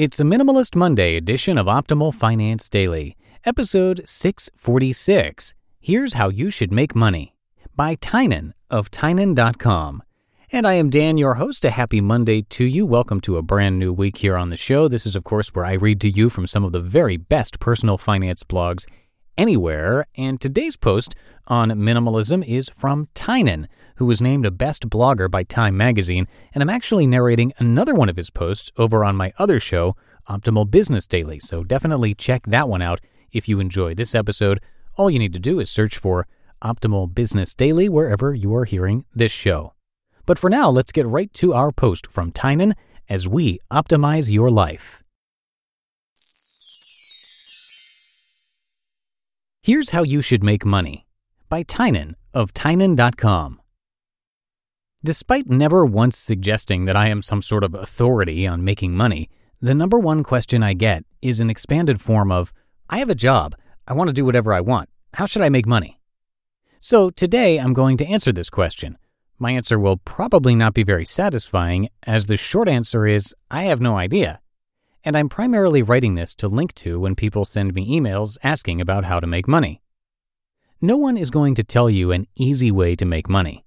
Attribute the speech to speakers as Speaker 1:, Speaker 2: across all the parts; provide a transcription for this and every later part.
Speaker 1: It's a Minimalist Monday edition of Optimal Finance Daily, episode 646. Here's How You Should Make Money by Tynan of Tynan.com. And I am Dan, your host. A happy Monday to you. Welcome to a brand new week here on the show. This is, of course, where I read to you from some of the very best personal finance blogs anywhere. And today's post on minimalism is from Tynan, who was named a best blogger by Time Magazine. And I'm actually narrating another one of his posts over on my other show, Optimal Business Daily. So definitely check that one out if you enjoy this episode. All you need to do is search for Optimal Business Daily wherever you are hearing this show. But for now, let's get right to our post from Tynan as we optimize your life. Here's How You Should Make Money by Tynan of Tynan.com. Despite never once suggesting that I am some sort of authority on making money, the number one question I get is an expanded form of I have a job, I want to do whatever I want, how should I make money? So today I'm going to answer this question. My answer will probably not be very satisfying, as the short answer is I have no idea and I'm primarily writing this to link to when people send me emails asking about how to make money. No one is going to tell you an easy way to make money.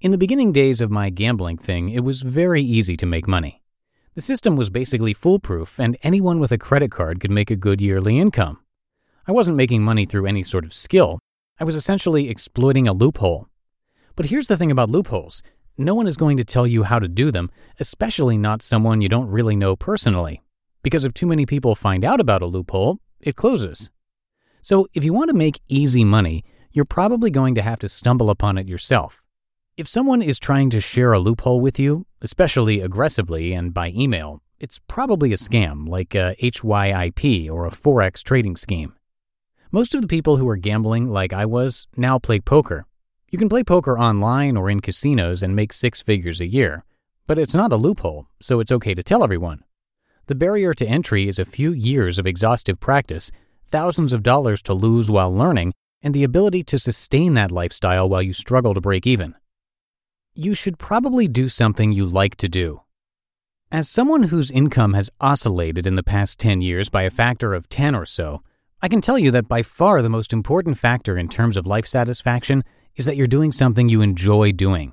Speaker 1: In the beginning days of my gambling thing, it was very easy to make money. The system was basically foolproof, and anyone with a credit card could make a good yearly income. I wasn't making money through any sort of skill, I was essentially exploiting a loophole. But here's the thing about loopholes no one is going to tell you how to do them, especially not someone you don't really know personally. Because if too many people find out about a loophole, it closes. So if you want to make easy money, you're probably going to have to stumble upon it yourself. If someone is trying to share a loophole with you, especially aggressively and by email, it's probably a scam like a HYIP or a Forex trading scheme. Most of the people who are gambling like I was now play poker you can play poker online or in casinos and make six figures a year, but it's not a loophole, so it's okay to tell everyone. The barrier to entry is a few years of exhaustive practice, thousands of dollars to lose while learning, and the ability to sustain that lifestyle while you struggle to break even. You should probably do something you like to do. As someone whose income has oscillated in the past 10 years by a factor of 10 or so, I can tell you that by far the most important factor in terms of life satisfaction is that you're doing something you enjoy doing.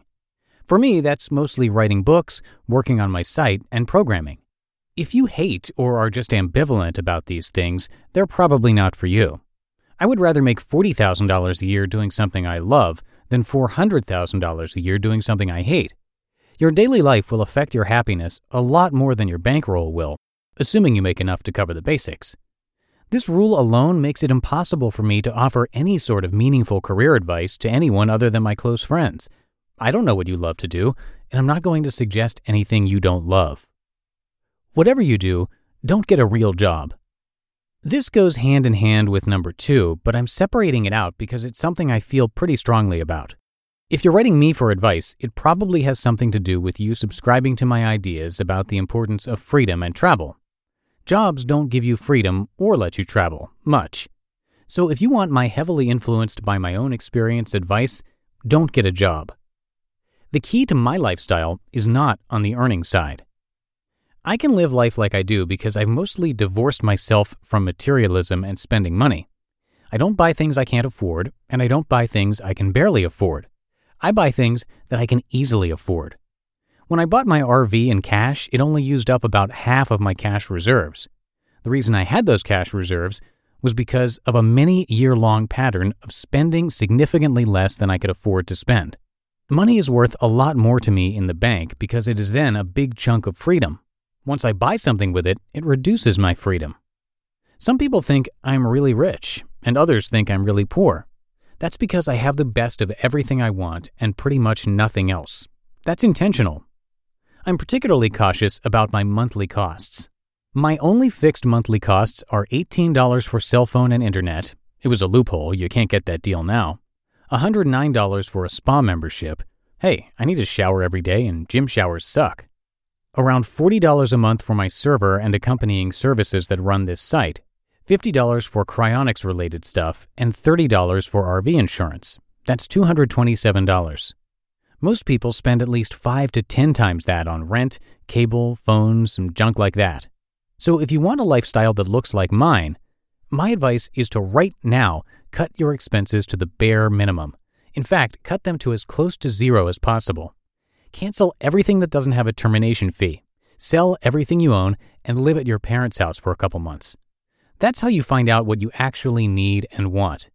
Speaker 1: For me, that's mostly writing books, working on my site, and programming. If you hate or are just ambivalent about these things, they're probably not for you. I would rather make $40,000 a year doing something I love than $400,000 a year doing something I hate. Your daily life will affect your happiness a lot more than your bankroll will, assuming you make enough to cover the basics. This rule alone makes it impossible for me to offer any sort of meaningful career advice to anyone other than my close friends. I don't know what you love to do, and I'm not going to suggest anything you don't love. Whatever you do, don't get a real job. This goes hand in hand with number two, but I'm separating it out because it's something I feel pretty strongly about. If you're writing me for advice, it probably has something to do with you subscribing to my ideas about the importance of freedom and travel. Jobs don't give you freedom or let you travel much. So if you want my heavily influenced by my own experience advice, don't get a job. The key to my lifestyle is not on the earning side. I can live life like I do because I've mostly divorced myself from materialism and spending money. I don't buy things I can't afford, and I don't buy things I can barely afford. I buy things that I can easily afford. When I bought my RV in cash, it only used up about half of my cash reserves. The reason I had those cash reserves was because of a many year long pattern of spending significantly less than I could afford to spend. Money is worth a lot more to me in the bank because it is then a big chunk of freedom. Once I buy something with it, it reduces my freedom. Some people think I'm really rich, and others think I'm really poor. That's because I have the best of everything I want and pretty much nothing else. That's intentional. I'm particularly cautious about my monthly costs. My only fixed monthly costs are $18 for cell phone and internet. It was a loophole, you can't get that deal now. $109 for a spa membership. Hey, I need a shower every day and gym showers suck. Around $40 a month for my server and accompanying services that run this site. $50 for cryonics related stuff, and $30 for RV insurance. That's $227. Most people spend at least 5 to 10 times that on rent, cable, phones, and junk like that. So if you want a lifestyle that looks like mine, my advice is to right now cut your expenses to the bare minimum. In fact, cut them to as close to zero as possible. Cancel everything that doesn't have a termination fee. Sell everything you own and live at your parents' house for a couple months. That's how you find out what you actually need and want.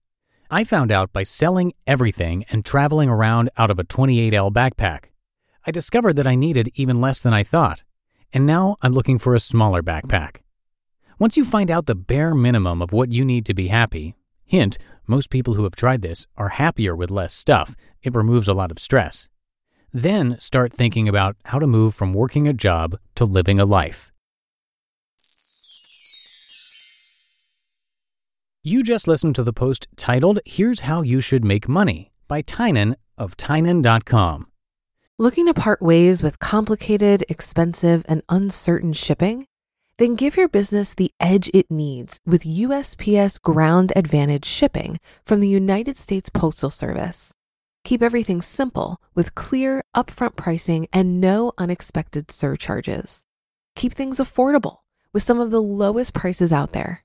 Speaker 1: I found out by selling everything and traveling around out of a 28L backpack. I discovered that I needed even less than I thought and now I'm looking for a smaller backpack. Once you find out the bare minimum of what you need to be happy, hint, most people who have tried this are happier with less stuff, it removes a lot of stress. Then start thinking about how to move from working a job to living a life. You just listened to the post titled Here's How You Should Make Money by Tynan of Tynan.com.
Speaker 2: Looking to part ways with complicated, expensive, and uncertain shipping? Then give your business the edge it needs with USPS Ground Advantage shipping from the United States Postal Service. Keep everything simple with clear, upfront pricing and no unexpected surcharges. Keep things affordable with some of the lowest prices out there.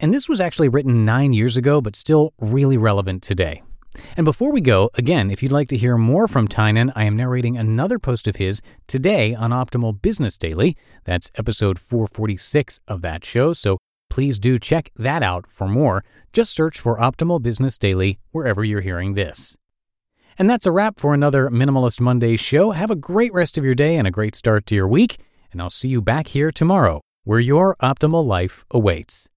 Speaker 1: And this was actually written nine years ago, but still really relevant today. And before we go, again, if you'd like to hear more from Tynan, I am narrating another post of his today on Optimal Business Daily. That's episode 446 of that show. So please do check that out for more. Just search for Optimal Business Daily wherever you're hearing this. And that's a wrap for another Minimalist Monday show. Have a great rest of your day and a great start to your week. And I'll see you back here tomorrow where your optimal life awaits.